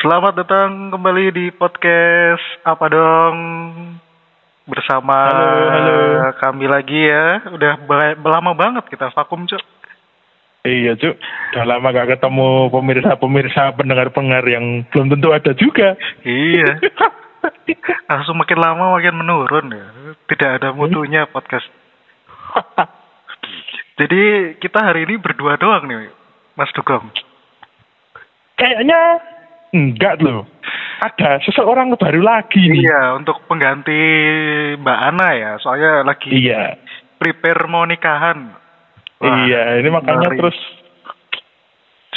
Selamat datang kembali di podcast apa dong bersama Halo, halo. kami lagi ya. Udah lama banget kita vakum cuk. Iya cuk, udah lama gak ketemu pemirsa-pemirsa pendengar-pendengar yang belum tentu ada juga. Iya. Langsung makin lama makin menurun ya. Tidak ada mutunya podcast. Jadi kita hari ini berdua doang nih, Mas Dugong. Kayaknya enggak loh. Ada seseorang baru lagi nih. Iya, untuk pengganti Mbak Ana ya. Soalnya lagi Iya, prepare mau nikahan. Wah, iya. Ini makanya ngeri. terus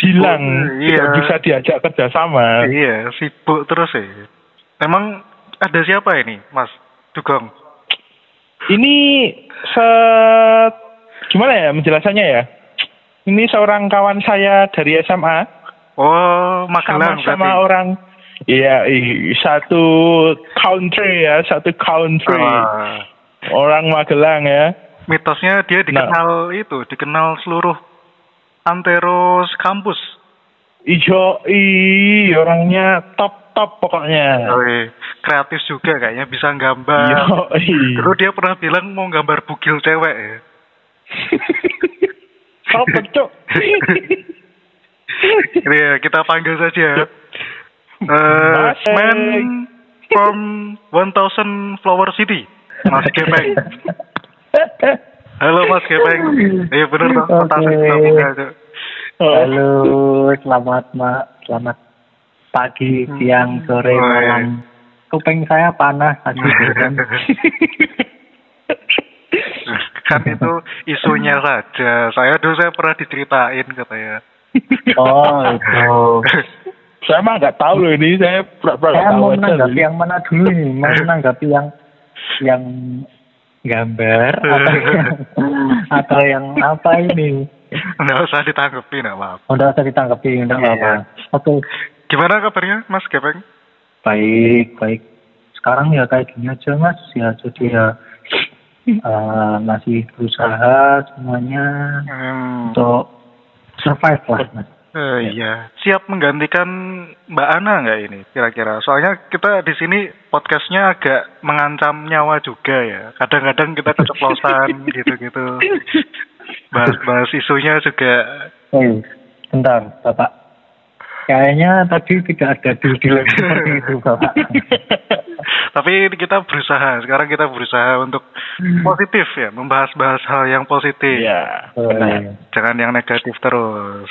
hilang, Iya. tidak bisa diajak kerjasama. Iya, sibuk terus ya. Emang ada siapa ini, Mas Dugong? Ini se gimana ya menjelasannya ya? Ini seorang kawan saya dari SMA. Oh, Magelang sama-sama berarti. orang iya satu country ya satu country Wah, orang Magelang ya mitosnya dia dikenal itu, dikenal seluruh anteros kampus. ijo i orangnya top top pokoknya Wih, kreatif juga kayaknya bisa gambar. Yo, Terus dia pernah bilang mau gambar bugil cewek ya. apa cok Ini ya, kita panggil saja. Eh, Mas, eh. man from 1000 Flower City, Mas Gepeng. Halo Mas Gepeng. Iya bener dong, kamu aja. Oh, Halo, selamat ma selamat pagi, siang, sore, Oh, iya. malam. Kuping saya panas tadi kan. kan itu isunya saja. Saya dulu saya pernah diceritain katanya. Oh, itu. saya mah nggak tahu loh ini saya pura-pura nggak Saya tahu mau aja menanggapi yang mana dulu nih? Mau menanggapi yang yang gambar atau yang, atau yang apa ini? Nggak usah ditanggapi, nggak apa-apa. Udah usah ditanggapi, nggak Iya. apa. Oke, Gimana kabarnya Mas Gepeng? baik, baik. Sekarang ya kayak gini aja mas, ya jadi ya eh, masih berusaha semuanya Hmm, untuk survive lah mas. eh, iya. Siap menggantikan Mbak Ana nggak ini kira-kira? Soalnya kita di sini podcastnya agak mengancam nyawa juga ya. Kadang-kadang kita keceplosan gitu-gitu. Bahas-bahas isunya juga. Eh, bentar, bapak. Kayaknya tadi tidak ada deal-deal seperti itu, bapak. Tapi kita berusaha. Sekarang kita berusaha untuk positif ya, membahas-bahas hal yang positif. Iya, Oh, benar. Jangan yang negatif terus.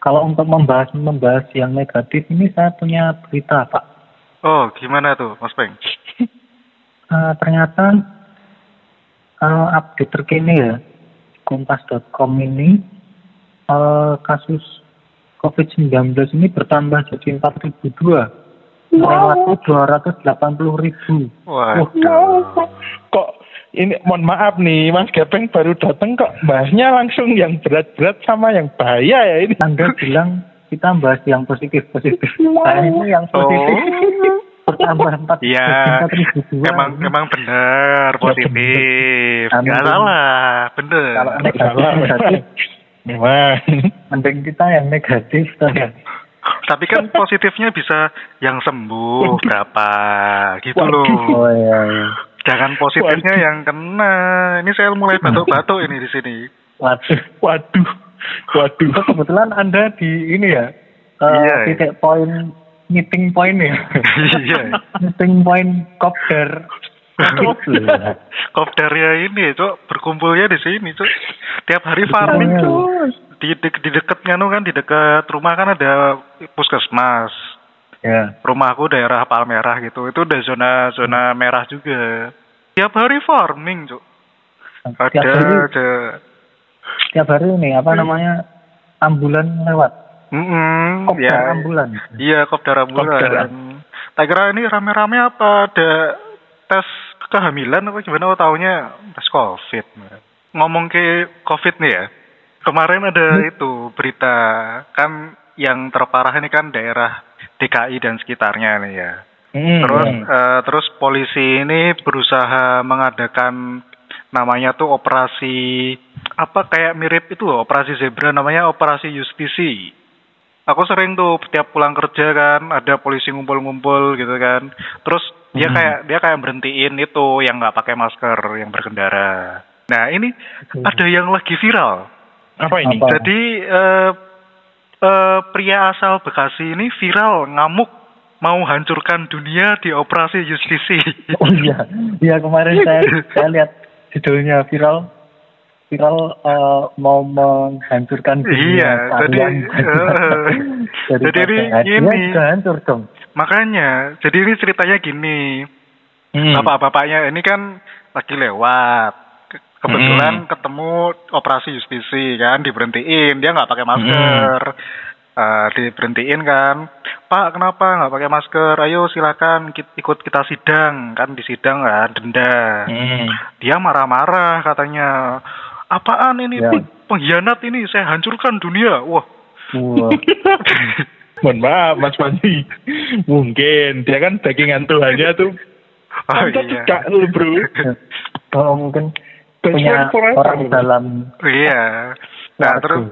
Kalau untuk membahas membahas yang negatif ini saya punya berita, Pak. Oh, gimana tuh, Mas Peng? Eh, ternyata eh, update terkini ya kompas.com ini eh, kasus COVID-19 ini bertambah jadi 4.002 melewati 280 ribu. Waduh. kok ini mohon maaf nih Mas Gepeng baru datang kok bahasnya langsung yang berat-berat sama yang bahaya ya ini Anda bilang kita bahas yang positif positif. Saya ini yang positif. Bertambah empat Iya, ribu dua. emang emang benar positif. Amin. Nggak salah, bener. kalau negatif Memang. mending kita yang negatif tuh ya. Tapi kan positifnya bisa yang sembuh berapa gitu Waduh. loh. Oh iya. iya. Jangan positifnya yang kena. Ini saya mulai batuk-batuk ini di sini. Waduh. Waduh, waduh. Oh, kebetulan Anda di ini ya. eh, Iya. titik poin meeting point ya. Iya. meeting point kopdar. Gitu. Kopdarnya ini, Cok, berkumpulnya di sini, Cok. Tiap hari farming, Iya. Cok. Di, di, di dekatnya no kan di dekat rumah kan ada puskesmas. Ya. rumahku daerah Palmerah gitu. Itu udah zona zona merah juga. Tiap hari farming cuk. Tiap ada hari, aja. Tiap hari ini apa namanya ambulan lewat. Mm-mm, Kopdar ya. ambulan. iya kopdar ambulan. Kopdar. tak kira ini rame-rame apa? Ada tes kehamilan apa gimana? Oh taunya tes covid. Ngomong ke covid nih ya kemarin ada itu berita kan yang terparah ini kan daerah DKI dan sekitarnya nih ya Hmm, Terus hmm. eh, terus polisi ini berusaha mengadakan namanya tuh operasi apa kayak mirip itu loh, operasi zebra namanya operasi justisi. aku sering tuh tiap pulang kerja kan ada polisi ngumpul-ngumpul gitu kan terus dia Hmm. kayak dia kayak berhentiin itu yang nggak pakai masker yang berkendara nah ini ada yang lagi viral Apa ini? Apa? jadi eh, eh, pria asal Bekasi ini viral ngamuk mau hancurkan dunia di operasi justisi Oh iya, iya kemarin saya saya lihat judulnya viral viral eh, mau menghancurkan dunia Iya, jadi, Dari jadi ini hancur dong. makanya jadi ini ceritanya gini Hmm. bapak-bapaknya ini kan lagi lewat kebetulan Hmm. ketemu operasi justisi kan diberhentiin dia nggak pakai masker Eh, diberhentiin kan pak kenapa nggak pakai masker ayo silakan ikut kita sidang kan di sidang kan denda Hmm. dia marah-marah katanya apaan ini Ya. Peng- pengkhianat ini saya hancurkan dunia wah Wah, Mohon maaf Mas Panji. Mungkin dia kan bagingan Tuhannya tuh. oh, iya lu, Bro. oh mungkin punya orang dalam Iya. Nah Waduh. terus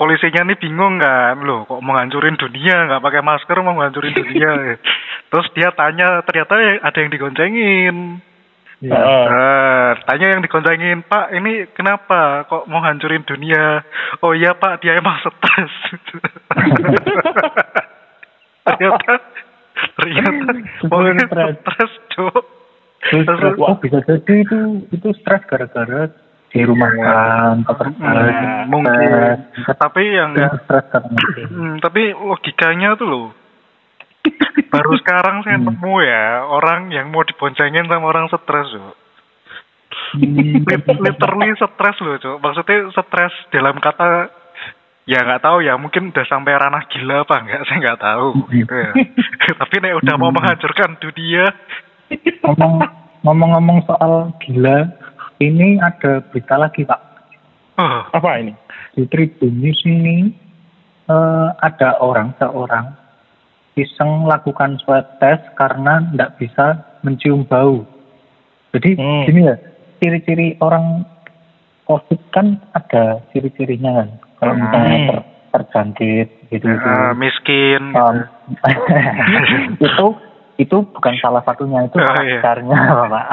polisinya nih bingung kan, loh kok mau ngancurin dunia nggak pakai masker mau ngancurin dunia. terus dia tanya ternyata ada yang digoncengin. ya. Nah, tanya yang digoncengin, Pak ini kenapa kok mau hancurin dunia? Oh iya Pak dia emang stres. ternyata ternyata mau stres. stres cok. Terus, oh bisa jadi itu itu stres gara-gara di rumah kan, pekerjaan, Hmm, mungkin. Tapi yang stres. Hmm, tapi logikanya tuh loh. Baru sekarang saya Hmm. nemu ya orang yang mau diboncengin sama orang stres loh. Hmm. Lit- Literally stres loh, Cok. Maksudnya stres dalam kata ya nggak tahu ya, mungkin udah sampai ranah gila apa enggak, saya nggak tahu gitu ya. tapi nek udah mau Hmm. menghancurkan dunia, ngomong ngomong-ngomong soal gila ini ada berita lagi pak oh, Apa ini? di Tribun News ini eh, ada orang seorang iseng lakukan swab test karena tidak bisa mencium bau jadi Hmm. gini ya ciri-ciri orang COVID kan ada ciri-cirinya kan kalau Hmm. misalnya ter- terjangkit gitu gitu eh, miskin Um, gitu. itu itu bukan salah satunya itu Oh, iya. besarnya pak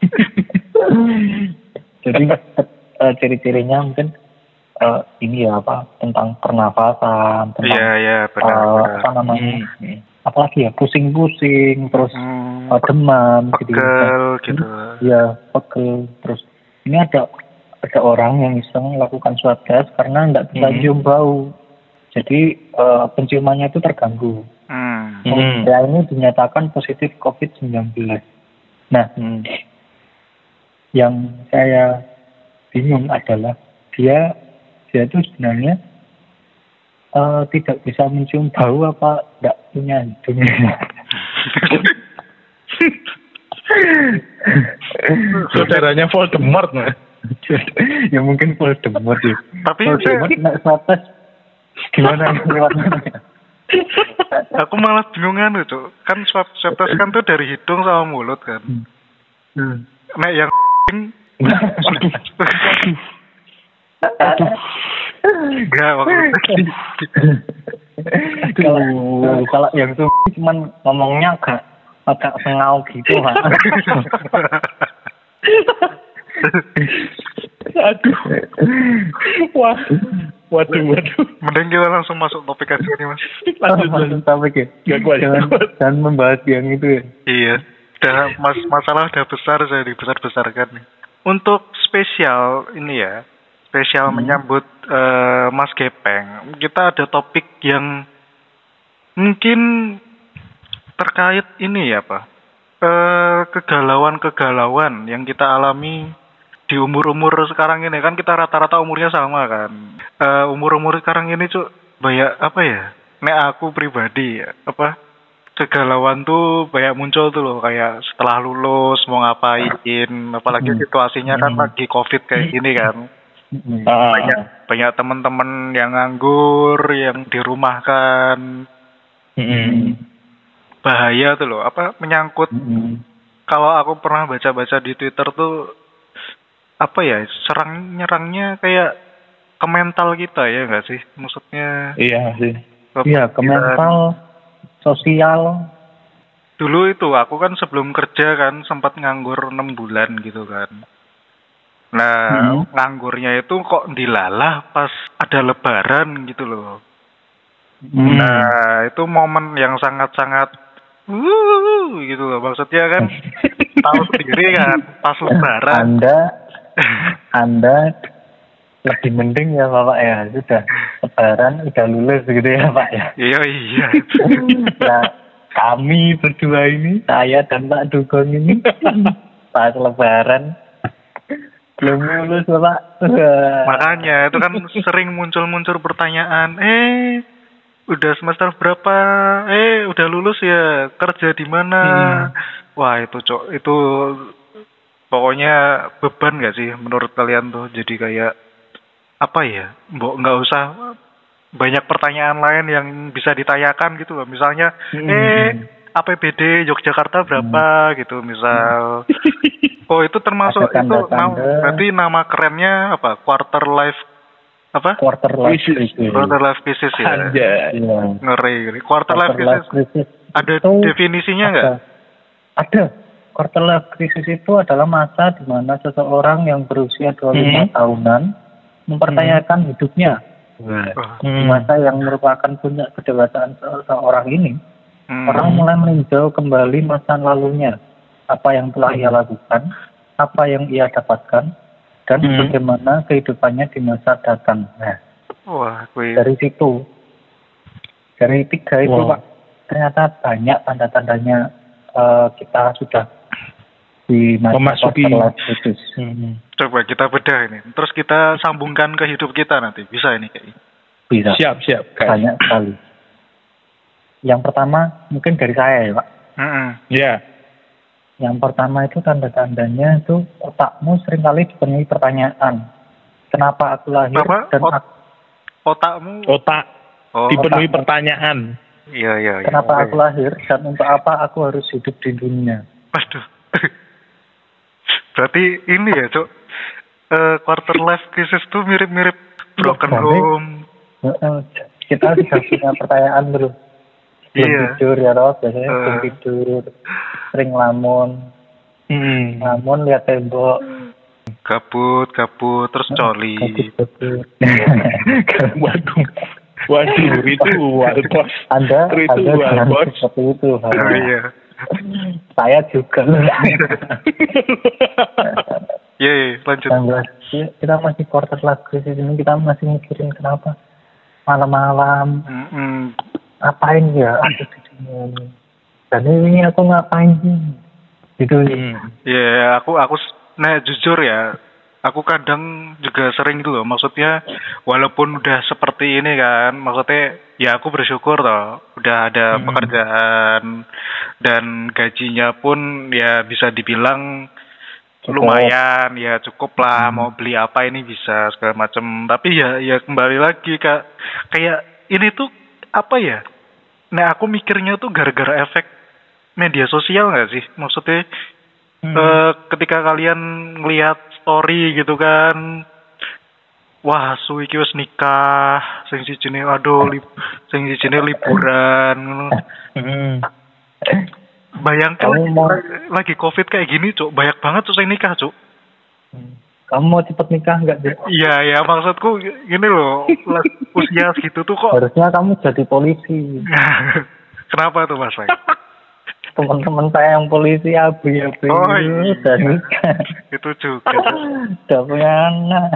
jadi eh, ciri-cirinya mungkin eh, ini ya apa tentang pernafasan tentang Iya, iya, benar, eh, benar. apa namanya Hmm. apalagi ya pusing-pusing terus Hmm, eh, demam gitu pegel gitu. ya pegel terus ini ada ada orang yang iseng melakukan swab test karena tidak bisa Mhm. cium bau jadi eh, penciumannya itu terganggu Hmm. Hmm. Ya ini dinyatakan positif COVID-19. Nah, Hmm. yang saya bingung adalah dia dia itu sebenarnya eh, tidak bisa mencium bau apa tidak punya hidung. Saudaranya Voldemort. Nah. ya mungkin Voldemort ya. Tapi Voldemort swab test gimana lewat mana? Aku malah bingungan tuh, kan swab swab test kan tuh dari hidung sama mulut kan. Hmm. Nek yang enggak maksudnya. kalau kalau yang itu cuman ngomongnya agak agak sengau gitu pak. Aduh. Wah. Waduh, waduh. Mending kita langsung masuk topik aja nih mas. Lanjut, Masuk lanjut. topik ya. Gak kuat, jangan, jangan membahas yang itu ya. Iya. Udah mas masalah udah besar saya dibesar besarkan nih. Untuk spesial ini ya, spesial menyambut eh, Mas Gepeng, kita ada topik yang mungkin terkait ini ya pak, eh, kegalauan-kegalauan yang kita alami di umur-umur sekarang ini kan kita rata-rata umurnya sama kan. Eh, umur-umur sekarang ini cuk banyak apa ya? Nek aku pribadi ya, apa kegalauan tuh banyak muncul tuh loh kayak setelah lulus mau ngapain apalagi Hmm. situasinya kan Hmm. lagi covid kayak gini kan Hmm. Banyak banyak teman-teman yang nganggur yang dirumahkan Hmm. bahaya tuh loh apa menyangkut Hmm. kalau aku pernah baca-baca di Twitter tuh apa ya serang nyerangnya kayak ke mental kita ya enggak sih maksudnya Iya sih. Iya, ke mental, sosial. Dulu itu aku kan sebelum kerja kan sempat nganggur enam bulan gitu kan. Nah, Hmm. nganggurnya itu kok dilalah pas ada lebaran gitu loh. Hmm. Nah, itu momen yang sangat-sangat wuh gitu loh. Maksudnya kan tahu sendiri kan pas lebaran. Anda, Anda lebih mending ya Bapak ya. Sudah lebaran, udah lulus gitu ya Pak ya. Iya iya. Nah, kami berdua ini, saya dan Pak Dugong ini, pas lebaran, belum lulus Bapak. Makanya itu kan sering muncul-muncul pertanyaan, eh udah semester berapa? Eh udah lulus ya? Kerja di mana? Wah itu cok itu pokoknya beban gak sih menurut kalian tuh? Jadi kayak apa ya? Mbok nggak usah banyak pertanyaan lain yang bisa ditanyakan gitu loh. Misalnya, eh APBD Yogyakarta berapa gitu misal. Oh itu termasuk Ada itu berarti nama kerennya apa? Quarter life apa? quarter life Crisis. crisis. Quarter life crisis ya. Anjay. Iya. Ngeri. ngeri. Quarter life Quarter life crisis crisis. ada itu definisinya nggak? ada. Quarter life crisis itu adalah masa di mana seseorang yang berusia 25 Hmm. tahunan mempertanyakan hidupnya. Wah, Di Hmm. masa yang merupakan puncak kedewasaan seseorang ini, hmm. orang mulai meninjau kembali masa lalunya. Apa yang telah ia lakukan, apa yang ia dapatkan, dan Hmm. bagaimana kehidupannya di masa datang. Nah, Wah, kui. dari situ, dari tiga itu Wow. Pak, ternyata banyak tanda-tandanya eh, kita sudah di Memasuki-. Hmm. Coba kita bedah ini. Terus kita sambungkan ke hidup kita nanti. Bisa ini. Bisa, Siap, siap. guys. banyak sekali. Yang pertama mungkin dari saya ya Pak. Mm-mm. Ya. Yang pertama itu tanda-tandanya itu otakmu sering kali dipenuhi pertanyaan. Kenapa aku lahir Apa? dan Ot- aku- Otakmu. Otak Oh, dipenuhi otak. pertanyaan. iya iya. iya. kenapa aku lahir dan untuk apa aku harus hidup di dunia. Waduh. Berarti ini ya, Cok. Eh, quarter life crisis tuh mirip-mirip broken Balik. home. Heeh, Kita sudah punya pertanyaan? Belum Iya. tidur ya Rob, biasanya belum tidur. Sering lamun, Hmm. lamun lihat tembok. Gabut, gabut, terus coli. Kabut-kabut. Waduh. Waduh, itu boss. Anda, Itu Anda seperti itu. Oh, iya. Saya juga. Iya, iya, lanjut. 19. Ya, kita masih quarter life crisis ini kita masih mikirin kenapa malam-malam ngapain ya aku di dunia ini. Dan ini aku ngapain sih? Gitu. Hmm. Ya, aku aku nah jujur ya, aku kadang juga sering gitu loh. Maksudnya walaupun udah seperti ini kan, maksudnya ya aku bersyukur toh, udah ada Hmm. pekerjaan dan gajinya pun ya bisa dibilang Cukup. lumayan ya cukup lah mau beli apa ini bisa segala macam tapi ya ya kembali lagi kak kayak ini tuh apa ya nah aku mikirnya tuh gara-gara efek media sosial nggak sih maksudnya eh, ketika kalian ngelihat story gitu kan wah suwi ki wis nikah sing sijine aduh li, sing sijine liburan ngono. Hmm. bayangkan Kamu mau- lagi, covid kayak gini cuk banyak banget tuh yang nikah cuk Kamu mau cepet nikah nggak? Dek? Iya ya maksudku gini loh usia segitu tuh kok Harusnya kamu jadi polisi. kenapa tuh mas? Teman-teman saya yang polisi abu-abu Oh, iya. nikah. itu juga udah punya anak.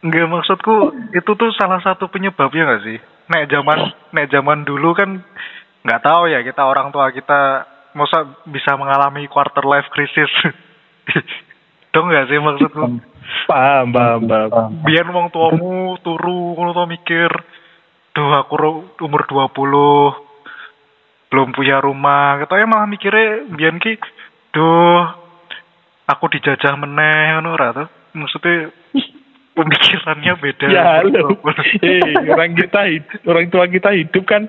Enggak maksudku itu tuh salah satu penyebabnya nggak sih nek zaman nek zaman dulu kan nggak tahu ya kita orang tua kita masa bisa mengalami quarter life crisis dong nggak sih maksudku Paham, paham, paham. biar wong tuamu turu ngono mikir duh aku umur 20 belum punya rumah katanya malah mikirnya biar ki duh aku dijajah meneh ngono ora tuh maksudnya pemikirannya beda Ya, halo. Eh, orang kita hid- orang tua kita hidup kan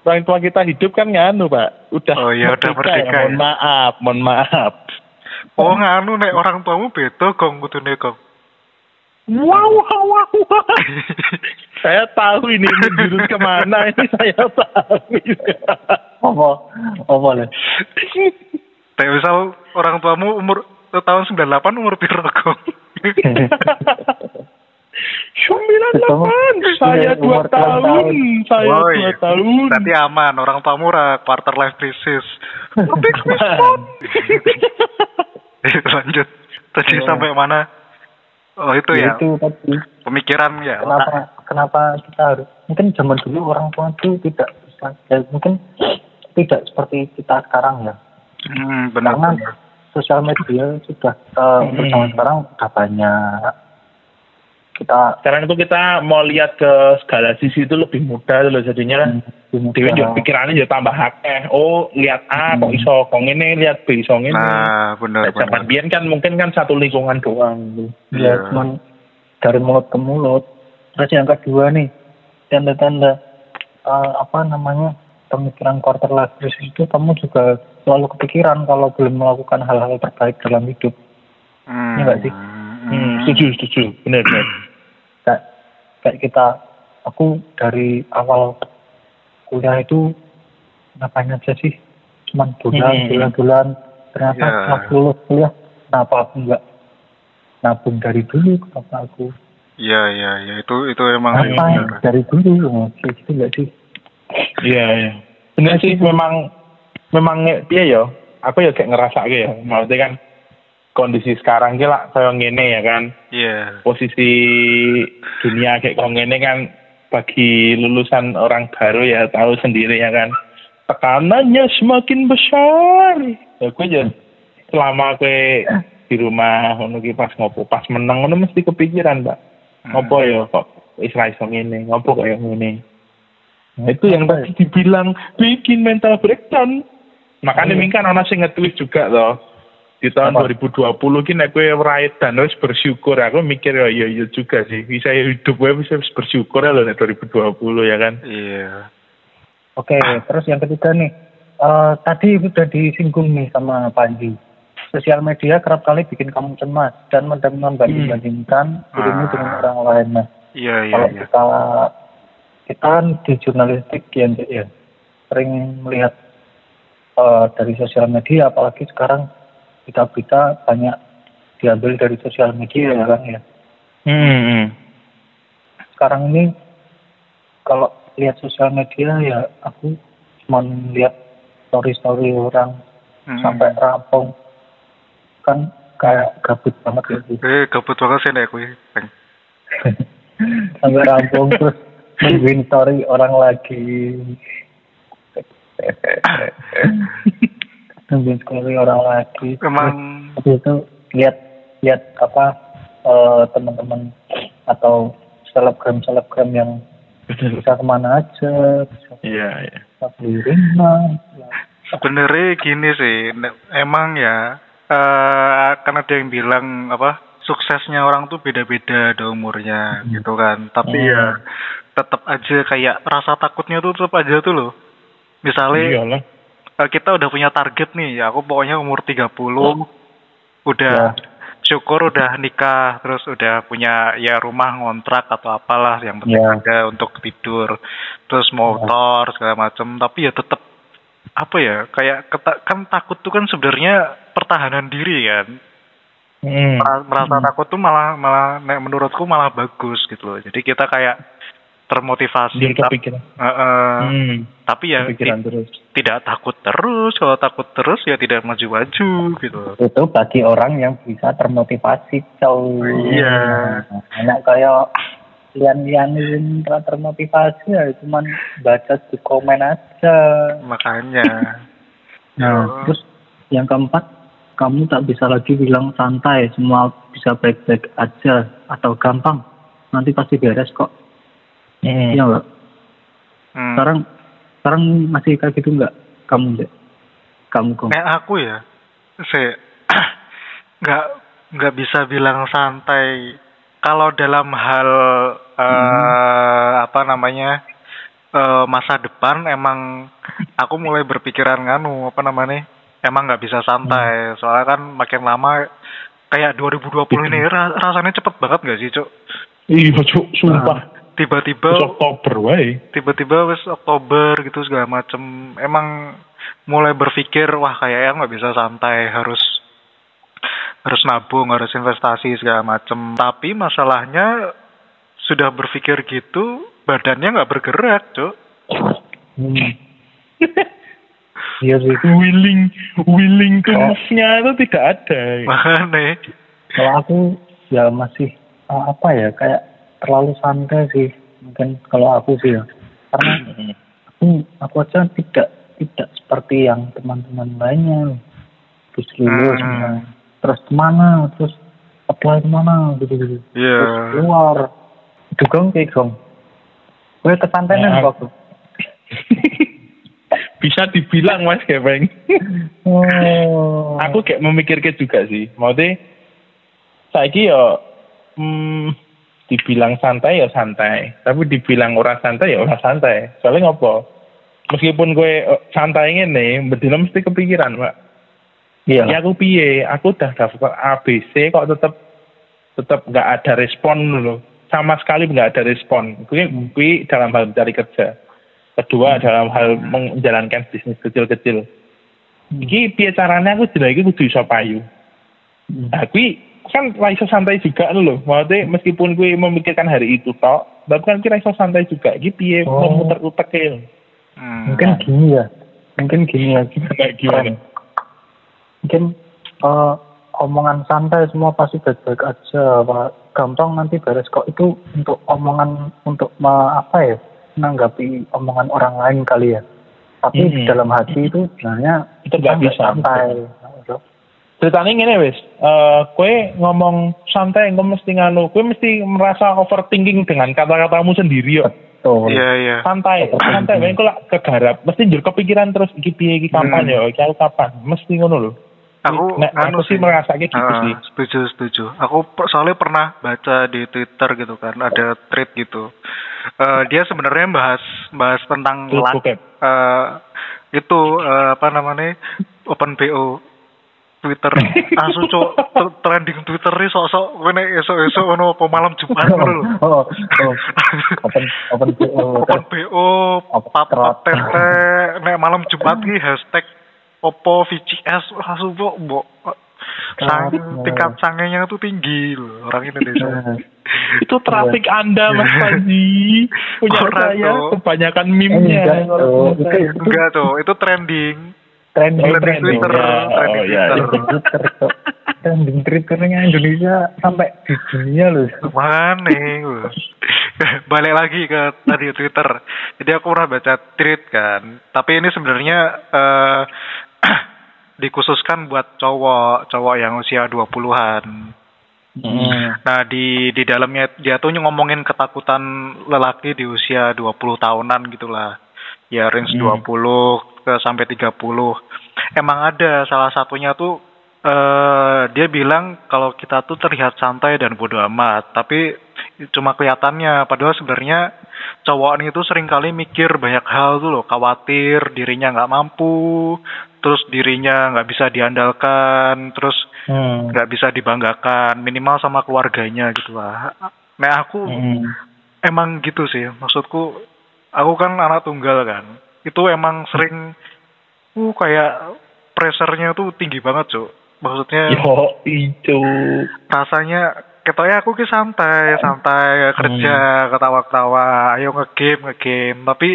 orang tua kita hidup kan nganu, Pak. Udah Oh, iya, udah merdeka ya. Mohon ya. maaf, mohon maaf. oh nganu nek orang tuamu beda gong kudune gong Wow, wow, wow. Saya tahu ini menjurus ke mana ini saya tahu. Apa? Apa le? Kayak misal orang tuamu umur tahun 98 umur piro kok? Sembilan delapan, Ketemu. saya Iya, dua tahun, tahun. saya dua tahun. Berarti aman, orang tuamu ora quarter life crisis. Tapi. Lanjut. Tadi Iya. sampai mana? Oh itu ya, Itu tadi. pemikiran ya. Kenapa kenapa kita harus mungkin zaman dulu orang tua itu tidak bisa ya, mungkin tidak seperti kita sekarang ya. Hmm, benar. Karena benar. sosial media sudah uh, untuk Hmm. zaman sekarang udah banyak kita Sekarang itu kita mau lihat ke segala sisi itu lebih mudah loh jadinya lah. hmm, Dewi juga juga- pikirannya jadi tambah akeh. Oh, lihat A kok Hmm. iso kok ngene, lihat B iso ngene. Nah, benar Nah, zaman biyen kan mungkin kan satu lingkungan doang. gitu. ya Iya. cuman dari mulut ke mulut terus yang kedua nih tanda-tanda uh, apa namanya pemikiran quarter life crisis itu kamu juga selalu kepikiran kalau belum melakukan hal-hal terbaik dalam hidup Hmm. Iya nggak sih? Hmm, setuju, setuju. Benar, benar. kayak kayak kita aku dari awal kuliah itu ngapain aja sih cuman bulan Hmm. bulan-bulan ternyata Ya. setelah lulus kuliah kenapa aku nggak nabung dari dulu kenapa aku Iya, iya, iya. Itu itu emang ngapain benar. dari dulu Oh, kayak gitu nggak sih Iya, iya. Benar sih memang memang iya ya. Aku ya kayak ngerasa ya. Maksudnya kan kondisi sekarang ki lah kayak ngene ya kan. Iya. Posisi dunia kayak kok ngene kan bagi lulusan orang baru ya tahu sendiri ya kan. Tekanannya semakin besar. Ya gue aja selama gue di rumah ngono ki pas ngopo pas menang ngono mesti kepikiran, Mbak. Ngopo ya kok iso ngene, ngopo kok yang ngene. Nah, itu yang tadi dibilang bikin mental breakdown. Makanya Iya. ini kan orang sing nge-tweet juga loh. Di tahun Apa? 2020 ki nek kowe raid dan wis bersyukur. Aku mikir ya iya iya juga sih. Bisa hidup gue bisa bersyukur ya loh nek 2020 ya kan. Iya. oke terus yang ketiga nih eh, tadi udah disinggung nih sama Panji sosial media kerap kali bikin kamu cemas dan membanding-bandingkan dirimu Ah. dengan orang lain nah Iya, iya, kalau iya. kita kita kan di jurnalistik ya, ya sering melihat eh, dari sosial media apalagi sekarang berita-berita banyak diambil dari sosial media ya kan ya Hmm. sekarang ini kalau lihat sosial media ya aku cuma lihat story-story orang Hmm. sampai rampung kan kayak gabut banget ya. Eh, gabut banget sih kuwi. Peng. sampai rampung terus nungguin story orang lagi nungguin story orang lagi Emang habis itu lihat lihat apa eh, teman-teman atau selebgram selebgram yang bisa ke mana aja bisa Iya, iya. sebenarnya gini sih, emang ya eh kan ada yang bilang apa suksesnya orang tuh beda-beda ada umurnya gitu kan. Tapi Hmm. ya tetap aja kayak rasa takutnya tuh tetap aja tuh loh. Misalnya Iyalah. Kita udah punya target nih, ya aku pokoknya umur 30 udah Ya. syukur udah nikah terus udah punya ya rumah ngontrak atau apalah yang penting Ya. ada untuk tidur terus motor segala macam tapi ya tetap apa ya kayak kan takut tuh kan sebenarnya pertahanan diri kan. Mera- merasa takut tuh malah malah menurutku malah bagus gitu loh jadi kita kayak termotivasi kepikiran. Eh, eh, Hmm. tapi ya Kepikiran ti- terus. tidak takut terus kalau takut terus ya tidak maju-maju gitu itu bagi orang yang bisa termotivasi cow Iya. enak kayak lian-lian nggak termotivasi ya cuman baca di komen aja makanya nah terus yang keempat kamu tak bisa lagi bilang santai semua bisa baik-baik aja atau gampang nanti pasti beres kok Hmm. iya nggak Hmm. sekarang sekarang masih kayak gitu nggak kamu Dek? kamu kok Nek aku ya, saya nggak nggak bisa bilang santai. Kalau dalam hal eh, apa namanya eh, masa depan, emang aku mulai berpikiran nganu apa namanya, emang nggak bisa santai. Soalnya kan makin lama kayak 2020 ini ra- rasanya cepet banget gak sih, Cuk? Iya, Cuk, sumpah. Tiba-tiba Oktober wae. tiba-tiba wes Oktober gitu segala macem emang mulai berpikir wah kayaknya nggak bisa santai harus harus nabung harus investasi segala macem tapi masalahnya sudah berpikir gitu badannya nggak bergerak cuk Hmm. Iya sih. willing willing to Oh. move-nya itu tidak ada. makanya Kalau aku ya masih uh, apa ya kayak terlalu santai sih. Mungkin kalau aku sih ya. Karena aku, aku aja tidak tidak seperti yang teman-teman lainnya. Terus lulus, Hmm. terus ke mana, terus apply ke mana, gitu-gitu. Iya. Terus keluar. Gong kayak gong. Gue kesantaian Ya. kok. aku. Bisa dibilang Mas Gepeng. Oh. aku kayak memikirkan juga sih. Maksudnya saiki ya hmm, dibilang santai ya santai, tapi dibilang orang santai ya orang santai. Soalnya ngopo? Meskipun gue eh, santai ngene, bedino mesti kepikiran, Pak. Iya. Ya aku piye? Aku udah daftar ABC kok tetap tetap nggak ada respon loh. Sama sekali nggak ada respon. Gue gue dalam hal mencari kerja. Kedua dalam hal menjalankan bisnis kecil-kecil. Iki piye caranya aku jenenge kudu iso payu. Hmm. Nah, kuwi kan ra iso santai juga lho. Maksudnya meskipun gue memikirkan hari itu tok, tapi kan kira iso santai juga. Iki piye Oh. memuter-utek e. Hmm. Mungkin gini ya. Mungkin gini ya. Kayak gimana? Mungkin eh, omongan santai semua pasti baik-baik aja. Pak. Gampang nanti beres kok itu untuk omongan untuk me- apa ya? menanggapi omongan orang lain kali ya. Tapi di Hmm. dalam hati itu sebenarnya Itu nggak bisa. santai. Ceritanya ngene wis eh kue ngomong santai engko mesti nganu kue mesti merasa overthinking dengan kata-katamu sendiri yo Betul. Iya iya. santai santai wae engko lak kegarap mesti njur kepikiran terus iki piye iki kapan Hmm. yo iki aku kapan mesti ngono lho Aku Nek anu aku sih merasa kayak gitu Ah, sih Setuju setuju. Aku per- soalnya pernah baca di Twitter gitu kan ada thread gitu. Eh dia sebenarnya bahas bahas tentang bokep. Eh, itu eh, apa namanya open BO Twitter asu cok trending Twitter ini sok-sok gue nek esok-esok ono apa malam Jumat ngono lho. oh, oh. Open open oh, Open BO Apa- pap terus. pap tete nek malam Jumat ki hashtag Oppo VCS asu mbok mbok sang Terus. tingkat sangenya tuh tinggi loh orang Indonesia. itu traffic anda mas Panji punya Orang saya kebanyakan Eh, meme-nya Enggak tuh, itu trending. Trending Trending. Twitter, Ya, trending oh, ya, Twitter. trending tuh. trending Twitternya Indonesia sampai di dunia loh. Mana. Balik lagi ke tadi Twitter. Jadi aku pernah baca tweet kan. Tapi ini sebenarnya eh dikhususkan buat cowok, cowok yang usia 20-an. Hmm. Nah, di di dalamnya dia tuh ngomongin ketakutan lelaki di usia 20 tahunan gitulah. Ya range Hmm. 20 ke sampai 30. Emang ada salah satunya tuh eh dia bilang kalau kita tuh terlihat santai dan bodoh amat, tapi cuma kelihatannya padahal sebenarnya cowok ini tuh sering kali mikir banyak hal tuh loh, khawatir dirinya nggak mampu, terus dirinya nggak bisa diandalkan, terus Hmm. nggak bisa dibanggakan minimal sama keluarganya gitu lah. Nah aku Hmm. emang gitu sih maksudku aku kan anak tunggal kan itu emang sering uh kayak pressure-nya tuh tinggi banget cuk. Maksudnya yo itu. rasanya ketoknya aku ki santai santai kerja ketawa-ketawa ayo ngegame ngegame. Tapi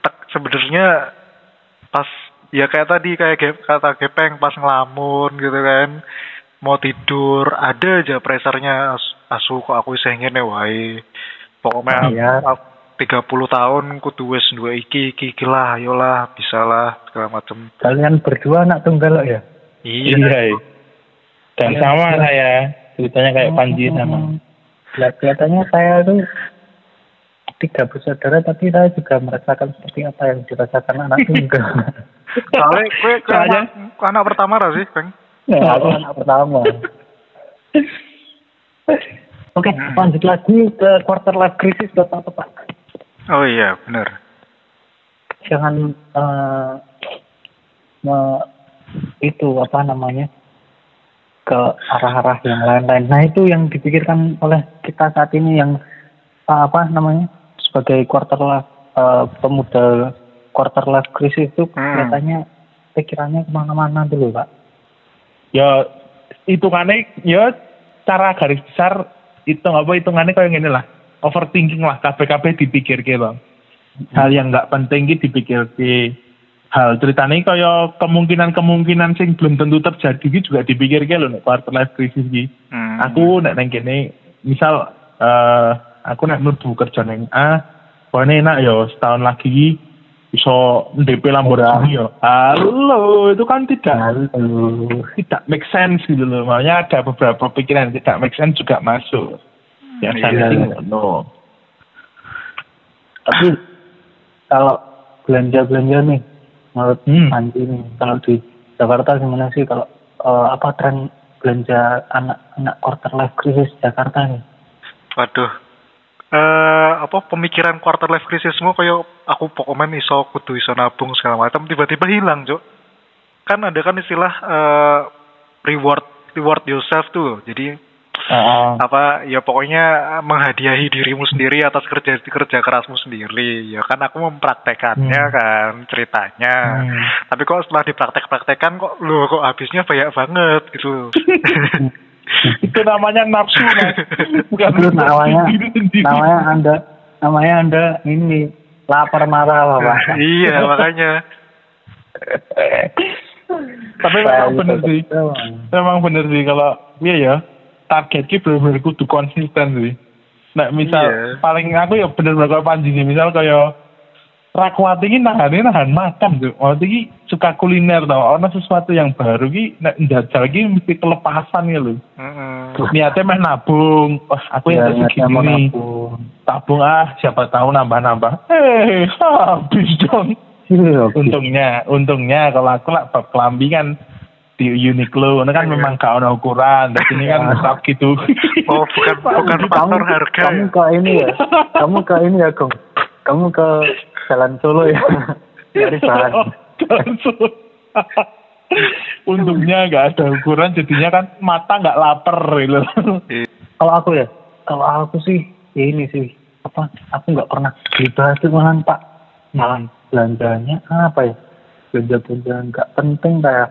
tek sebenarnya pas ya kayak tadi kayak ge- kata gepeng pas ngelamun gitu kan. Mau tidur ada aja pressernya As- asu kok aku isih ngene wae. Pokoknya Iya. aku 30 tahun kudu wis duwe iki iki iki lah ayolah bisa lah segala macem. Kalian berdua anak tunggal ya? iya. Iya dan sama saya ceritanya kayak Panji sama. Lah, kelihatannya saya tuh tiga bersaudara tapi saya juga merasakan seperti apa yang dirasakan anak tunggal. soalnya gue ke anak, anak pertama lah sih Bang? Nah, aku anak pertama. Oke, lanjut lagi ke quarter life crisis Bapak Bapak. Oh iya bener Jangan eh, me- itu apa namanya ke arah-arah yang lain-lain. Nah itu yang dipikirkan oleh kita saat ini yang ah, apa namanya sebagai quarter life uh, pemuda quarter life crisis itu Hmm. kelihatannya pikirannya ke mana-mana dulu pak. ya hitungannya ya cara garis besar itu apa hitungannya kayak gini lah overthinking lah KPKP dipikir loh hal yang nggak penting gitu dipikir hal ceritanya kayak kemungkinan-kemungkinan sing belum tentu terjadi gitu juga dipikir loh nek quarter life crisis gitu Hmm. aku nek neng kene misal eh aku nek mlebu kerja neng A pokoknya enak ya setahun lagi iso DP Lamborghini ya halo itu kan tidak Lalu tidak make sense gitu loh. Makanya ada beberapa pikiran tidak make sense juga masuk. Ya saya no. tapi kalau belanja-belanja nih menurut Hmm. Anji nih kalau di Jakarta gimana sih kalau eh, apa tren belanja anak-anak quarter life crisis Jakarta nih? Waduh. Eh apa pemikiran quarter life crisismu kayak aku pokoknya iso kudu iso nabung segala macam tiba-tiba hilang, Cuk. Kan ada kan istilah eh reward reward yourself tuh. Jadi Ah, apa ya pokoknya menghadiahi dirimu sendiri atas kerja kerja kerasmu sendiri ya kan aku mempraktekannya Hmm. kan ceritanya Hmm. tapi kok setelah dipraktek-praktekan kok lu kok habisnya banyak banget gitu itu namanya nafsu mas. Bukan Itu namanya namanya anda namanya anda ini lapar marah bapak. iya makanya Tapi memang bener sih. Memang bener sih kalau iya ya target ki bener-bener kudu konsisten sih. Nah misal Iya. paling aku ya bener-bener kalau panji sih misal kayak Rakwati ini nahannya nahan makan tuh. Waktu ini suka kuliner tau. Ono sesuatu yang baru ki nek njajal ki mesti kelepasan ya lho. Mm-mm. Niatnya meh nabung. Wah, aku ya Ya, rezeki niatnya mau gini. nabung. Tabung ah, siapa tahu nambah-nambah. Eh, habis dong. Iya, Untungnya, untungnya kalau aku lah bab kelambi kan di Uniqlo, itu kan Iya. memang gak ada ukuran, dan ini kan rusak gitu. oh bukan bukan faktor harga kamu ya ke ini ya. Kamu ke ini ya Gong. Kamu ke Jalan Solo ya. Dari bahan. Untungnya gak ada ukuran, jadinya kan mata gak lapar gitu. Iya. kalau aku ya kalau aku sih ya ini sih. Apa aku nggak pernah beli baju malahan pak. Malah belanjanya apa ya? Belanja belanja nggak penting kayak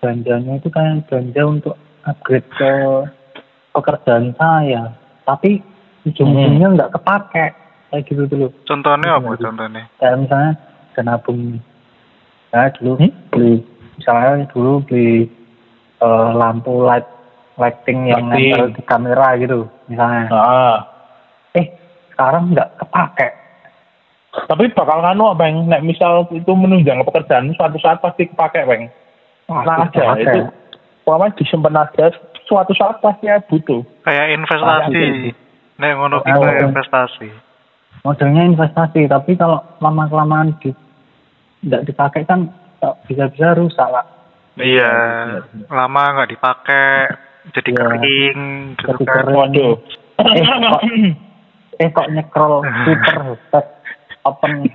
belanjanya itu kayak belanja untuk upgrade ke pekerjaan saya. Tapi ujung-ujungnya nggak kepake. Kayak gitu dulu. Contohnya apa contohnya? kayak misalnya saya nabung. Nih. saya dulu Hmm? beli misalnya dulu beli eh, lampu light lighting yang nempel di kamera gitu misalnya. Nah, eh sekarang nggak kepake. Tapi bakal nganu apa yang, nek misal itu menunjang pekerjaan, suatu saat pasti kepake, Bang. Nah, kepake. aja itu. Pokoknya disimpan aja, suatu saat pasti butuh. kayak investasi nek ngono Oh. kayak investasi modelnya investasi tapi kalau lama kelamaan di nggak dipakai kan bisa-bisa rusak pak iya lama nggak dipakai jadi Iya. kering Jadi kering. Waduh. Eh, kok- eh kok nyekrol Twitter open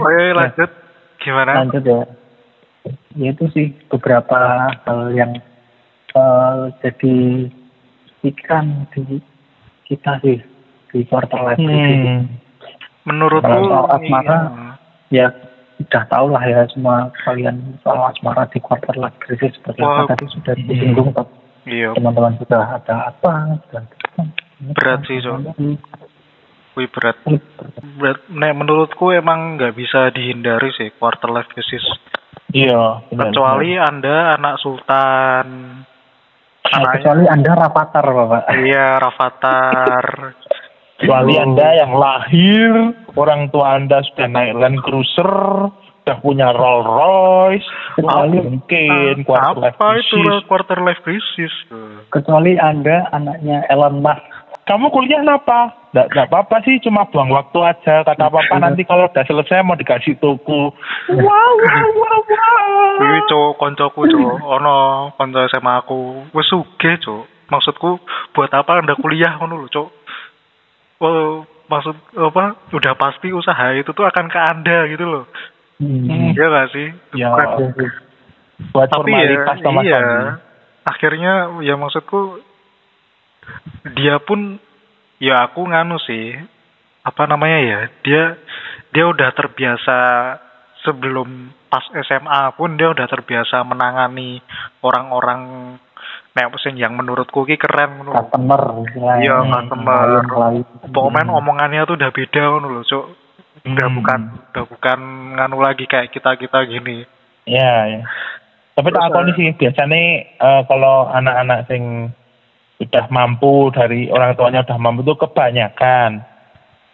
oke lanjut gimana lanjut ya ya itu sih beberapa hal yang eh, jadi ikan di kita sih di quarter life. Hmm. menurutku Kalau asmara, iya. ya udah tau lah ya semua kalian soal asmara di quarter life crisis seperti Wah. apa tadi sudah disinggung Pak. iya teman-teman sudah ada apa sudah Berat sih, Cok. Wih berat. Berat. Nek menurutku emang nggak bisa dihindari sih quarter life crisis. Iya. benar, kecuali anda anak sultan. Nah, anaknya kecuali anda rapatar bapak. Iya rafatar Kecuali Anda yang lahir, orang tua Anda sudah naik Land Cruiser, sudah punya Rolls Royce, Kecuali- mungkin quarter life apa itu crisis. quarter life crisis? Kecuali anda anaknya Elon Musk. Kamu kuliah apa? Nggak, nggak apa-apa sih, cuma buang waktu aja. Kata apa-apa nanti kalau udah selesai mau dikasih toko. Wow, wow, wow, wow. Kuwi cuk koncoku cuk ono kanca SMA aku wis sugih cuk. Maksudku buat apa Anda kuliah ngono lho cuk. Oh, maksud apa udah pasti usaha itu tuh akan ke Anda gitu loh. Hmm. Iya gak sih? Ya, Bukan- buat tapi ya formalitas sama iya. Akhirnya ya maksudku dia pun ya aku nganu sih apa namanya ya dia dia udah terbiasa sebelum pas SMA pun dia udah terbiasa menangani orang-orang nek yang menurutku ki keren lho. customer Iya, istilahnya. customer. Pokoknya omongannya tuh udah beda ngono Cuk. Udah Hmm. bukan udah bukan nganu lagi kayak kita-kita gini. Ya, ya. Tapi tak aku sih biasanya eh, kalau anak-anak sing udah mampu dari orang tuanya udah mampu tuh kebanyakan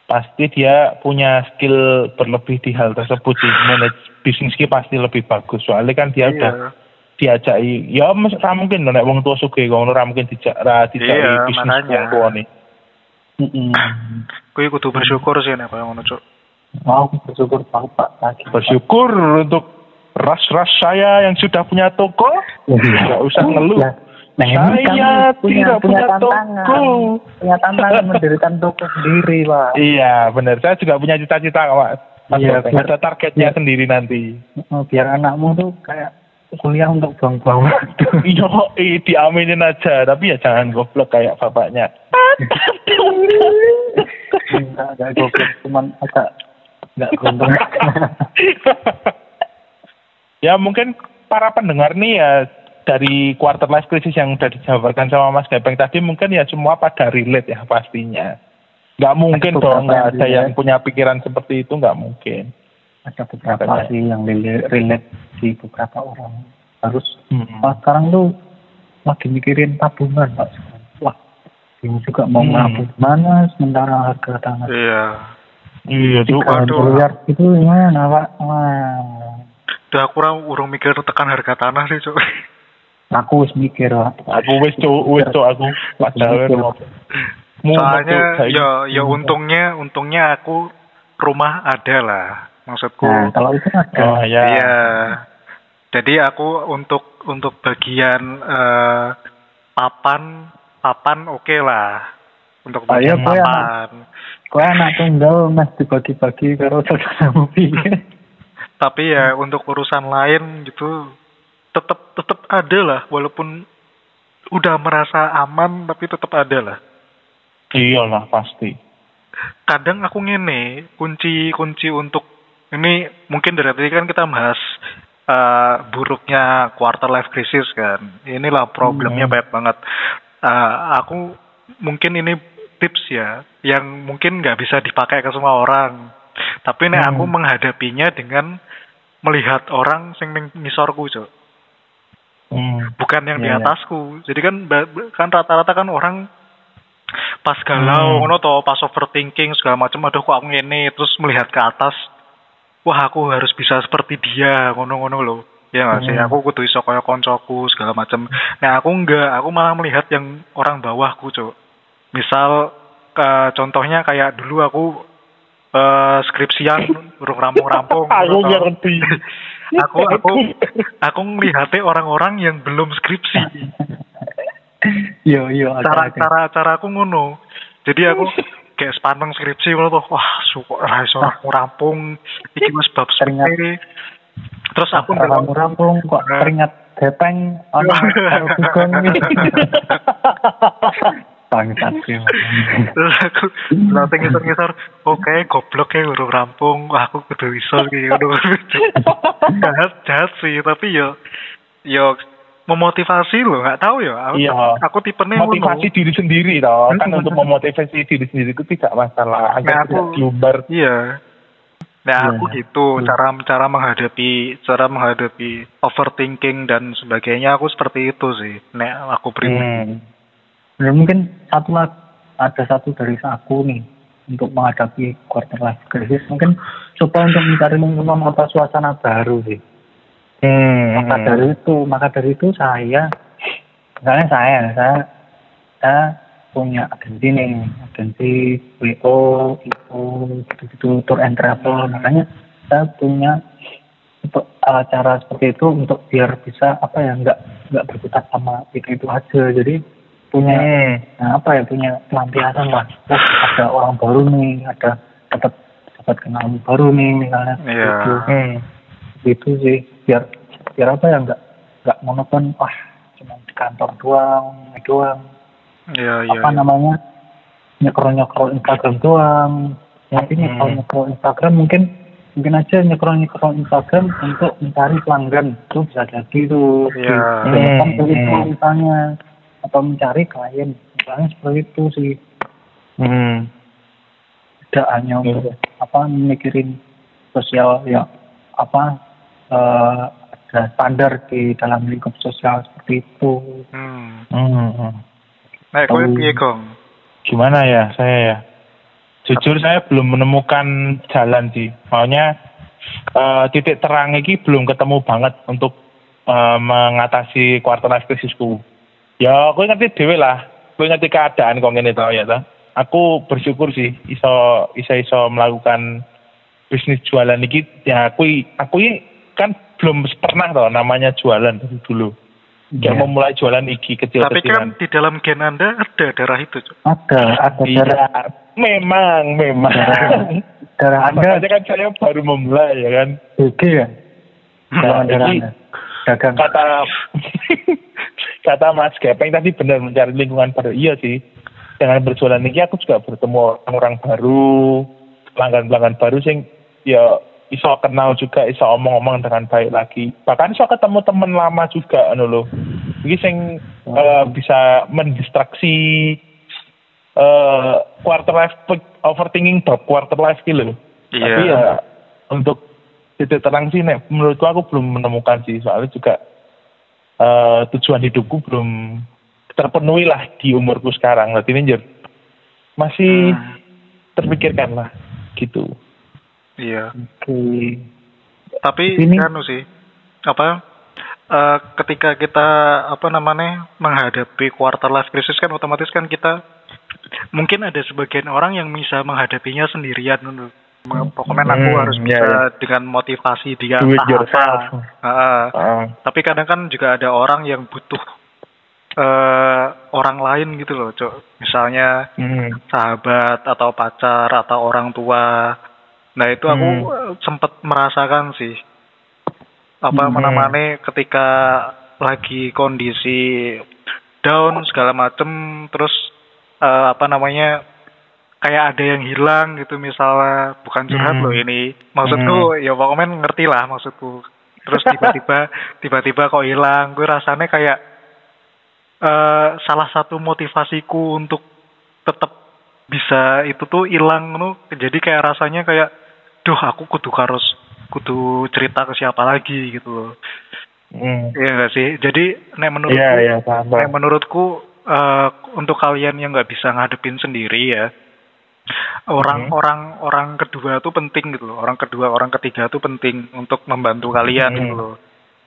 pasti dia punya skill berlebih di hal tersebut sih manage bisnis pasti lebih bagus soalnya kan dia udah Iya. diajaki ya mes ra mungkin nek wong tua sugih kok ngono ra mungkin dijak ra dijaki Iya, bisnis wong tua nih Mm-mm. Kuwi kudu bersyukur sih nek koyo ngono, Cuk. Mau bersyukur banget Pak lagi. bersyukur untuk ras-ras saya yang sudah punya toko nggak usah ngeluh Ya. Nah, ini Saya punya, tidak punya punya tantangan. toko. Punya tantangan mendirikan toko sendiri, Pak. Iya, benar. Saya juga punya cita-cita, Pak. Mas Iya, biar- Ada targetnya biar- sendiri nanti. Oh, biar anakmu tuh kayak kuliah untuk buang-buang waktu. Iya, eh, diaminin aja. Tapi ya jangan goblok kayak bapaknya. Enggak, enggak goblok, cuman agak enggak ya mungkin para pendengar nih ya dari quarter life crisis yang udah dijabarkan sama Mas Gepeng tadi mungkin ya semua pada relate ya pastinya. Nggak mungkin Ada dong nggak ada yang punya pikiran seperti itu nggak mungkin. Ada beberapa Makanya. sih yang relate, di beberapa orang. Harus Hmm. Pak sekarang tuh lagi mikirin tabungan, Pak. Wah, bingung juga mau Hmm. nabung mana sementara harga tanah Iya. Iya tuh. miliar itu gimana, Pak? Wah, Udah aku kurang urung mikir tekan harga tanah sih, Cuk. Aku wis mikir. Aku wis tuh, wis tuh aku padahal Soalnya ya ya untungnya untungnya aku rumah ada lah. Maksudku Nah, kalau itu ada. Oh ya. Iya. Jadi aku untuk untuk bagian eh, papan papan oke lah. Untuk Oh, iya, bagian kowe papan. Kau anak tunggal mas dibagi-bagi karo saudaramu? Tapi ya untuk urusan lain gitu tetap tetap ada lah walaupun udah merasa aman tapi tetap ada lah. Iyalah pasti. Kadang aku ngene kunci-kunci untuk ini mungkin dari tadi kan kita bahas eh, buruknya quarter life crisis kan. Inilah problemnya Hmm. banyak banget. Eh, aku mungkin ini tips ya yang mungkin nggak bisa dipakai ke semua orang. Tapi nih Hmm. aku menghadapinya dengan melihat orang sing ngisorku, Cok. Hmm. Bukan yang di Iya, iya. atasku. Jadi kan kan rata-rata kan orang pas galau Hmm. ngono toh, pas overthinking segala macam aduh kok aku ngene terus melihat ke atas wah aku harus bisa seperti dia ngono-ngono loh ya nggak sih Hmm. aku kudu iso kaya koncoku segala macam nah aku enggak aku malah melihat yang orang bawahku cok misal eh, contohnya kayak dulu aku eh, skripsian urung rampung-rampung Aku ngerti. aku aku aku ngelihatnya orang-orang yang belum skripsi. Yo yo cara ada cara cara aku ngono. Jadi aku kayak sepaneng skripsi ngono tuh wah suka iso aku rampung. Iki wis bab Teringat. sepele. Terus aku ndelok rampung kok ono karo dugong iki. Bangsat terus aku langsung ngisor-ngisor oke goblok ya urung rampung wah aku kudu iso iki ngono jahat jahat sih tapi yo yo memotivasi loh nggak tahu ya aku, Iya. aku tipenya Motivasi ngono. diri sendiri toh. Kan Hmm. untuk memotivasi diri sendiri itu tidak masalah. Nah, Agar tidak aku- diumbar. Iya. Nah, Iya, aku iya. gitu Hmm. cara cara menghadapi cara menghadapi overthinking dan sebagainya aku seperti itu sih. Nek aku pribadi. Hmm. Ya, mungkin satu lagi ada satu dari aku nih untuk menghadapi quarter life crisis mungkin coba untuk mencari memang apa suasana baru sih. Hmm. maka dari itu maka dari itu saya misalnya saya saya saya punya agensi nih agensi WO itu gitu gitu tour and travel makanya saya punya untuk uh, cara seperti itu untuk biar bisa apa ya nggak nggak berkutat sama itu itu aja jadi punya Hmm. nah, apa ya punya pelampiasan lah oh, ada orang baru nih ada dapat dapat kenalan baru nih misalnya Iya. gitu Hmm. gitu sih biar biar apa ya nggak nggak monoton wah cuma di kantor doang doang Iya, iya. apa iya. namanya nyekrol nyekrol Instagram doang nanti Hmm. nyekrol nyekrol Instagram mungkin mungkin aja nyekrol nyekrol Instagram untuk mencari pelanggan itu bisa jadi tuh Hmm, begitu hmm. misalnya atau mencari klien misalnya seperti itu sih Hmm. tidak hanya untuk apa mikirin sosial ya apa eh, ada standar di dalam lingkup sosial seperti itu Hmm. Hmm. hmm. Piye, Gong? Gimana ya saya ya? Jujur saya belum menemukan jalan sih. Maunya eh, titik terang ini belum ketemu banget untuk eh, mengatasi quarter life crisisku. Ya, aku ngerti dewe lah. Aku ngerti keadaan kok ngene tau ya toh. Aku bersyukur sih iso iso iso melakukan bisnis jualan ini. Ya aku aku ini kan belum pernah tau namanya jualan dari dulu. Kayak Ya, mau mulai jualan iki Tapi kecil-kecilan. kan di dalam gen Anda ada darah itu, Cuk. ada ada Iya, darah memang, memang. darah anda Makanya kan saya baru memulai ya kan. BG ya darah Nah, darah anda dagang kata kata Mas Gepeng tadi benar mencari lingkungan baru. Iya sih. Dengan berjualan ini aku juga bertemu orang-orang baru, pelanggan-pelanggan baru sing ya iso kenal juga, iso omong-omong dengan baik lagi. Bahkan iso ketemu teman lama juga anu loh. Iki sing eh, bisa mendistraksi eh quarter life overthinking bab quarter life ki lho. Iya. Tapi ya untuk titik terang sih nek menurutku aku belum menemukan sih soalnya juga eh tujuan hidupku belum terpenuhi lah di umurku sekarang. Berarti ini masih Hmm. terpikirkan lah gitu. Iya. oke Tapi Ini- anu sih apa eh, ketika kita apa namanya menghadapi quarter life crisis kan otomatis kan kita mungkin ada sebagian orang yang bisa menghadapinya sendirian dulu. Pokoknya aku Hmm, harus iya, bisa iya. dengan motivasi dia Do it yourself. Heeh. Ah, Tapi kadang kan juga ada orang yang butuh eh orang lain gitu loh, Cok. Misalnya hmm, sahabat atau pacar atau orang tua. Nah itu aku Hmm. sempet merasakan sih apa Hmm. namanya ketika lagi kondisi down segala macem terus eh, apa namanya kayak ada yang hilang gitu misalnya. Bukan curhat Hmm. loh ini. Maksudku ya pokoknya ngerti lah maksudku. Terus tiba-tiba tiba-tiba kok hilang. Gue rasanya kayak eh salah satu motivasiku untuk tetap bisa itu tuh hilang nu. Jadi kayak rasanya kayak duh aku kudu harus kudu cerita ke siapa lagi gitu loh. Hmm. Iya enggak sih? Jadi nek menurutku Iya, iya, paham. nek menurutku eh, untuk kalian yang nggak bisa ngadepin sendiri ya orang Hmm. orang kedua tuh penting gitu loh orang kedua orang ketiga tuh penting untuk membantu kalian Hmm. gitu loh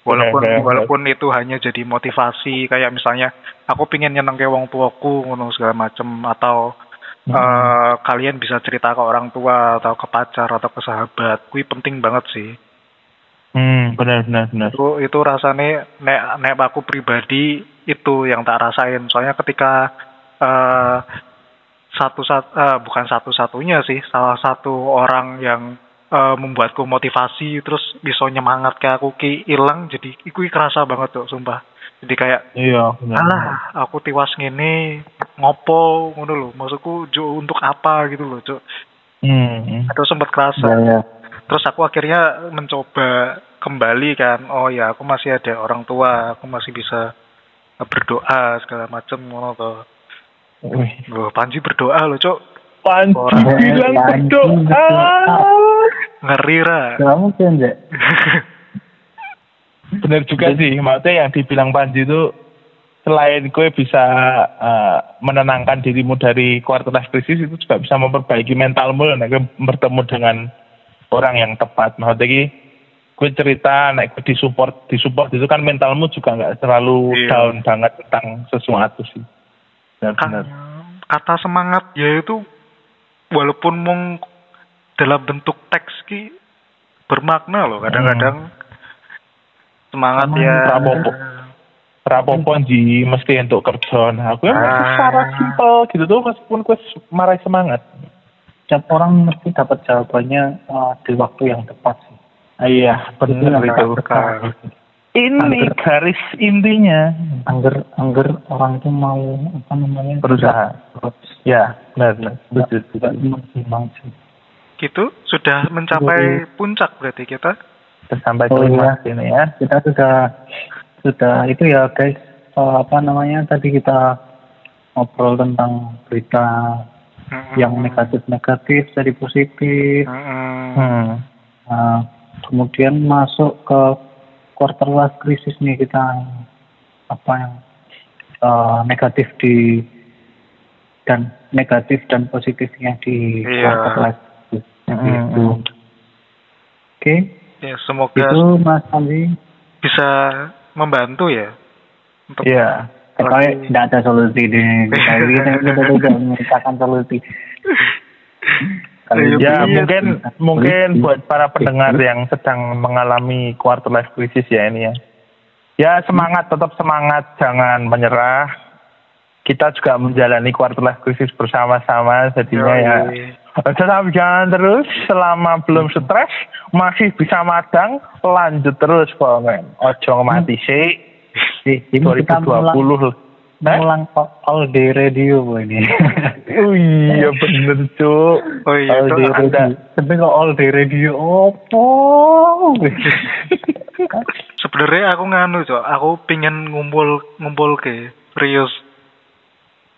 walaupun walaupun itu hanya jadi motivasi kayak misalnya aku pingin nyeneng ke wong tuaku ngono segala macem atau Hmm. eh, kalian bisa cerita ke orang tua atau ke pacar atau ke sahabat kui penting banget sih Hmm, benar benar benar. itu itu rasanya nek nek aku pribadi itu yang tak rasain soalnya ketika eh satu sat eh, bukan satu satunya sih salah satu orang yang eh, membuatku motivasi terus bisa nyemangat ke aku ki hilang jadi iku kerasa banget tuh sumpah. Jadi kayak Iya, alah aku tiwas ngene ngopo ngono lho. Maksudku jo untuk apa? gitu loh cuk. Hmm, hmm. itu sempat kerasa. Ya ya terus aku akhirnya mencoba kembali kan oh ya aku masih ada orang tua aku masih bisa berdoa segala macem ngono to Wih. Loh, Panji berdoa loh cok Panji Orang- bilang Panji berdoa. ngeri ra Gak mungkin Jek Benar juga sih, maksudnya yang dibilang Panji itu selain gue bisa eh, menenangkan dirimu dari quarter life crisis itu juga bisa memperbaiki mentalmu dan gue bertemu dengan orang yang tepat. Maksudnya gue cerita, naik gue disupport, disupport itu kan mentalmu juga nggak terlalu Iya. down banget tentang sesuatu sih. Kan Benar-benar. kata semangat ya itu walaupun mung dalam bentuk teks ki bermakna loh kadang-kadang semangat Semangat, ya Prabowo. Rapopo ji mesti untuk kerja. Nah, gue masih Ah. secara simpel gitu tuh meskipun gue marah semangat. Setiap orang mesti dapat jawabannya eh, di waktu yang tepat sih Iya, benar yang itu. berkah. Ini Angger. garis intinya angger angger orang itu mau apa namanya berusaha. Ya, benar benar. maksimal sih Gitu sudah mencapai puncak berarti kita. Sudah sampai Oh, iya. ini ya. kita sudah sudah itu ya guys eh, apa namanya tadi kita ngobrol tentang berita Mm-mm. yang negatif-negatif jadi positif Mm-mm. Hmm. Nah, kemudian masuk ke quarter life crisis nih kita apa yang eh, negatif di dan negatif dan positifnya di Iya. quarter life crisis. Mm-mm. Gitu. Oke, Ya semoga itu Mas Andi. bisa membantu ya untuk Iya. Pokoknya tidak ada solusi. Kita kita kita tidak menciptakan solusi. Iya, Ya mungkin mungkin Iya. buat para pendengar yang sedang mengalami quarter life crisis ya ini ya. Ya semangat tetap semangat jangan menyerah. Kita juga menjalani quarter life crisis bersama-sama jadinya ya. Tetap jalan terus selama belum stres masih bisa madang lanjut terus pokoknya. Ojo mati sih. Eh, ini kita mulang, 2020 Mulang all day radio Bu, ini. Oh iya bener cuk. Oh iya, all day radio. Tapi kok all day radio opo? Sebenarnya aku nganu cok, aku pingin ngumpul ngumpul ke Rius.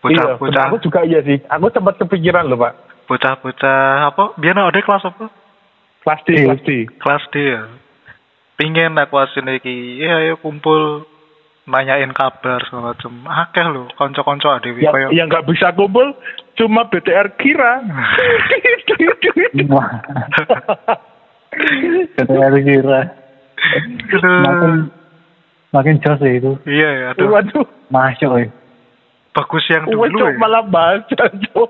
Iya, bener. Bocah-bocah, aku juga iya sih. Aku sempat kepikiran loh pak. bocah-bocah apa? Biar ada kelas apa? Kelas D, Iya. kelas D. Kelas D ya. Pingin aku asin iki, ya ayo kumpul nanyain kabar segala macam. Akeh lho, konco-konco ada Yang kayak yang nggak bisa kumpul cuma BTR Kira. Harus kira. Makin makin jos ya itu. Iya ya, aduh. Waduh, Masuk ya. Bagus yang dulu ya. malah baca cuk.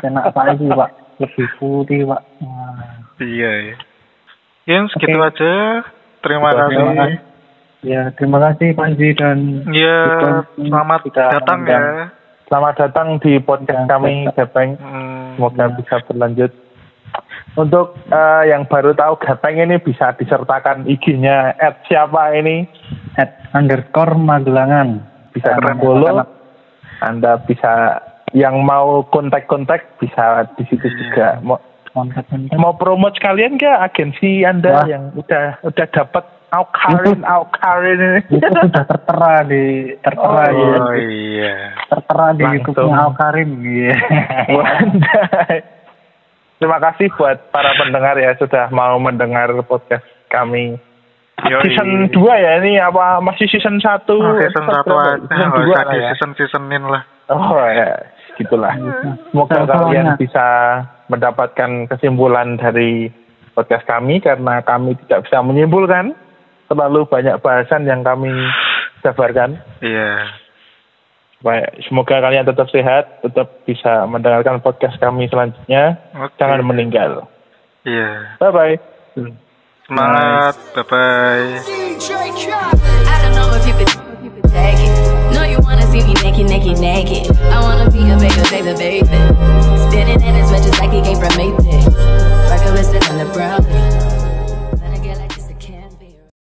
Enak apa lagi Pak? Lebih putih Pak. Iya ya. Ya segitu Oke. aja. Terima Terima kasih. Ya, terima kasih Panji dan Ya, selamat kita datang undang. ya. Selamat datang di podcast kami, Gepeng. Hmm, Semoga Ya. bisa berlanjut. Untuk eh, yang baru tahu Gepeng ini bisa disertakan IG-nya at siapa ini at underscore Magelangan. bisa follow. Anda bisa yang mau kontak-kontak bisa di situ Iya. juga. Mau, mau promote sekalian ke agensi Anda Wah. yang udah udah dapat Aukarin Aukarin ini. itu sudah tertera di tertera di Oh iya. tertera di. YouTube-nya Al Karim iya. Terima kasih buat para pendengar ya sudah mau mendengar podcast kami. Yoi. Season 2 ya ini apa masih season 1? Oh, season satu aja, Season nggak 2 usah lah di ya. season seasonin lah. Oh ya, gitulah. Semoga Seru-serunya. kalian bisa mendapatkan kesimpulan dari podcast kami karena kami tidak bisa menyimpulkan terlalu banyak bahasan yang kami sebarkan. Iya. Baik, Semoga kalian tetap sehat, tetap bisa mendengarkan podcast kami selanjutnya. Okay. Jangan meninggal. Iya. Bye bye. Semangat. Bye bye. see